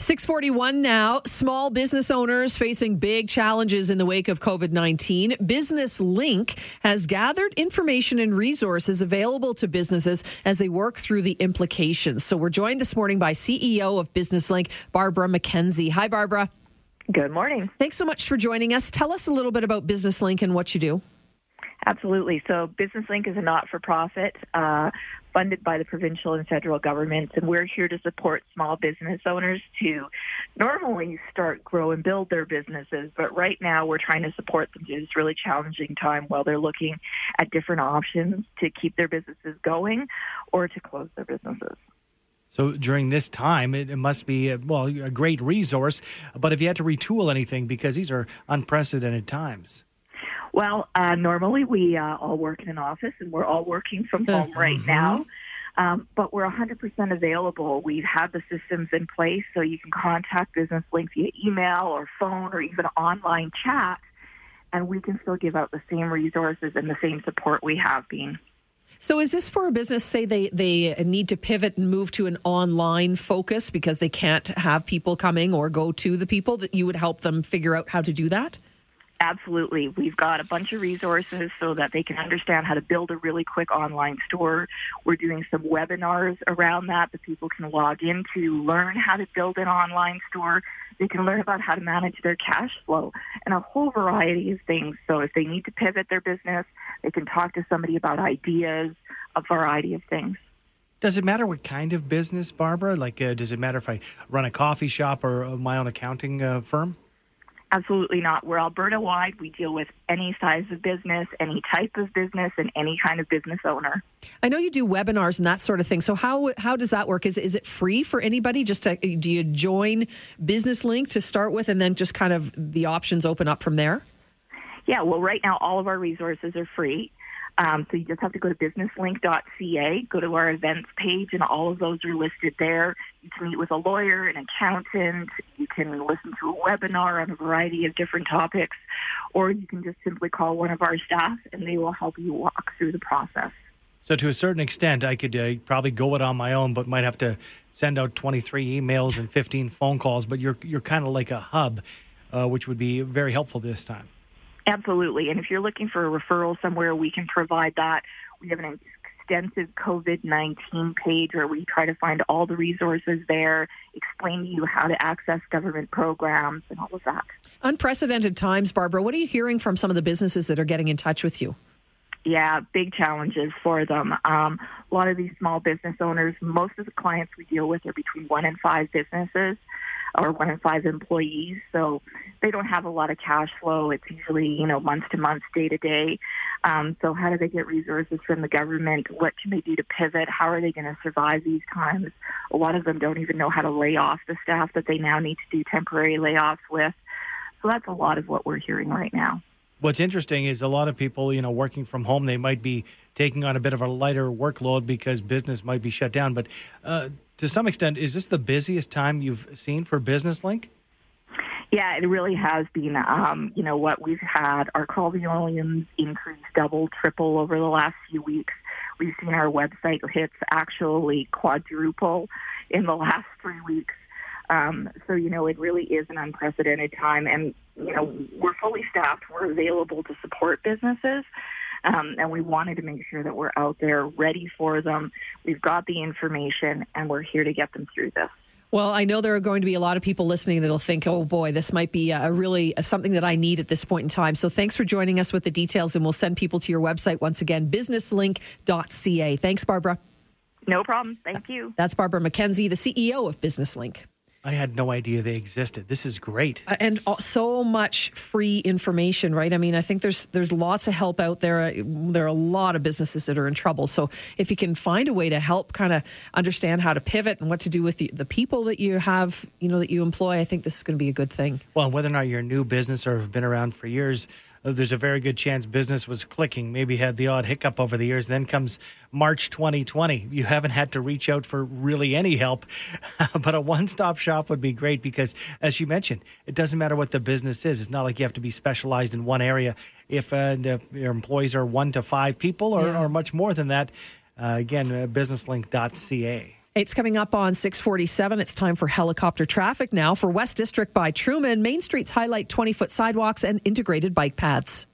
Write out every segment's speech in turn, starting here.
641 now. Small business owners facing big challenges in the wake of COVID 19. Business Link has gathered information and resources available to businesses as they work through the implications. So we're joined this morning by CEO of Business Link, Barbara McKenzie. Hi, Barbara. Good morning. Thanks so much for joining us. Tell us a little bit about Business Link and what you do. Absolutely. So, Business Link is a not for profit uh, funded by the provincial and federal governments, and we're here to support small business owners to normally start, grow, and build their businesses. But right now, we're trying to support them through this really challenging time while they're looking at different options to keep their businesses going or to close their businesses. So during this time, it, must be a, well a great resource. But if you had to retool anything, because these are unprecedented times. Well, uh, normally we uh, all work in an office and we're all working from home right Mhm. now. Um, but we're 100% available. We've had the systems in place so you can contact Business Link via email or phone or even online chat, and we can still give out the same resources and the same support we have been. So is this for a business, say they, they need to pivot and move to an online focus because they can't have people coming or go to the people, that you would help them figure out how to do that? Absolutely. We've got a bunch of resources so that they can understand how to build a really quick online store. We're doing some webinars around that that people can log in to learn how to build an online store. They can learn about how to manage their cash flow and a whole variety of things. So if they need to pivot their business, they can talk to somebody about ideas, a variety of things. Does it matter what kind of business, Barbara? Like, uh, does it matter if I run a coffee shop or uh, my own accounting uh, firm? Absolutely not. We're Alberta wide. We deal with any size of business, any type of business, and any kind of business owner. I know you do webinars and that sort of thing. So how how does that work? Is is it free for anybody? Just to, do you join Business Link to start with, and then just kind of the options open up from there? Yeah, well, right now all of our resources are free. Um, so you just have to go to businesslink.ca, go to our events page, and all of those are listed there. You can meet with a lawyer, an accountant. You can listen to a webinar on a variety of different topics, or you can just simply call one of our staff, and they will help you walk through the process. So to a certain extent, I could uh, probably go it on my own, but might have to send out 23 emails and 15 phone calls. But you're you're kind of like a hub, uh, which would be very helpful this time. Absolutely. And if you're looking for a referral somewhere, we can provide that. We have an extensive COVID-19 page where we try to find all the resources there, explain to you how to access government programs and all of that. Unprecedented times, Barbara. What are you hearing from some of the businesses that are getting in touch with you? Yeah, big challenges for them. Um, a lot of these small business owners, most of the clients we deal with are between one and five businesses or one and five employees. So they don't have a lot of cash flow. It's usually, you know, month to month, day to day. Um, so how do they get resources from the government? What can they do to pivot? How are they going to survive these times? A lot of them don't even know how to lay off the staff that they now need to do temporary layoffs with. So that's a lot of what we're hearing right now. What's interesting is a lot of people, you know, working from home, they might be taking on a bit of a lighter workload because business might be shut down. But uh, to some extent, is this the busiest time you've seen for Business Link? Yeah, it really has been. Um, you know what we've had our call volumes increase double, triple over the last few weeks. We've seen our website hits actually quadruple in the last three weeks. Um, so you know it really is an unprecedented time, and you know we're fully staffed. We're available to support businesses. Um, and we wanted to make sure that we're out there ready for them. We've got the information, and we're here to get them through this. Well, I know there are going to be a lot of people listening that'll think, "Oh boy, this might be a really something that I need at this point in time." So, thanks for joining us with the details, and we'll send people to your website once again, businesslink.ca. Thanks, Barbara. No problem. Thank you. That's Barbara McKenzie, the CEO of Business Link. I had no idea they existed. This is great. Uh, and so much free information, right? I mean, I think there's there's lots of help out there. Uh, There are a lot of businesses that are in trouble. So if you can find a way to help kind of understand how to pivot and what to do with the, the people that you have, you know, that you employ, I think this is going to be a good thing. Well, whether or not you're a new business or have been around for years, there's a very good chance business was clicking, maybe had the odd hiccup over the years. Then comes March 2020. You haven't had to reach out for really any help, but a one stop shop would be great because, as you mentioned, it doesn't matter what the business is. It's not like you have to be specialized in one area. If, uh, if your employees are one to five people or, Yeah. or much more than that, uh, again, uh, businesslink.ca. It's coming up on 647. It's time for helicopter traffic now. For West District by Truman, Main Streets highlight 20 foot sidewalks and integrated bike paths.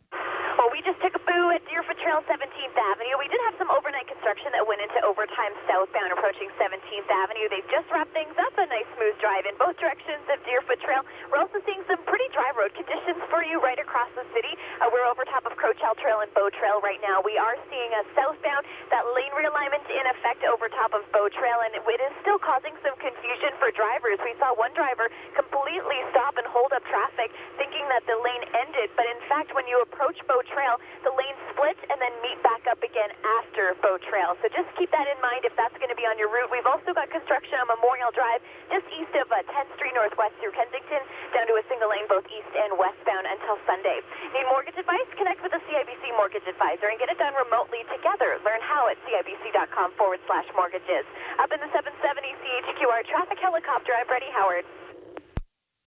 Well, we just took a boo at Deerfoot Trail 17th Avenue. We did have some overnight construction that went into overtime southbound approaching 17th Avenue. They've just wrapped things up. A nice smooth drive in both directions of Deerfoot Trail. We're also seeing some pretty dry road conditions for you right across the city. Uh, we're over top of Crowchild Trail and Bow Trail right now. We are seeing a southbound, that lane realignment in effect over top of Bow Trail, and it is still causing some confusion for drivers. We saw one driver completely stop and hold up traffic, thinking that the lane ended, but in fact, when you approach Bow Trail, the lane splits and then meet back up again after Bow Trail. So just keep that in mind if that's going to be on your route. We've also got construction on Memorial Drive just east of uh, 10th Street Northwest through Kensington, down to a single lane both east and westbound until Sunday. Need mortgage advice? Connect with a CIBC mortgage advisor and get it done remotely together. Learn how at CIBC.com forward slash mortgages. Up in the 770 CHQR traffic helicopter, I'm Brady Howard.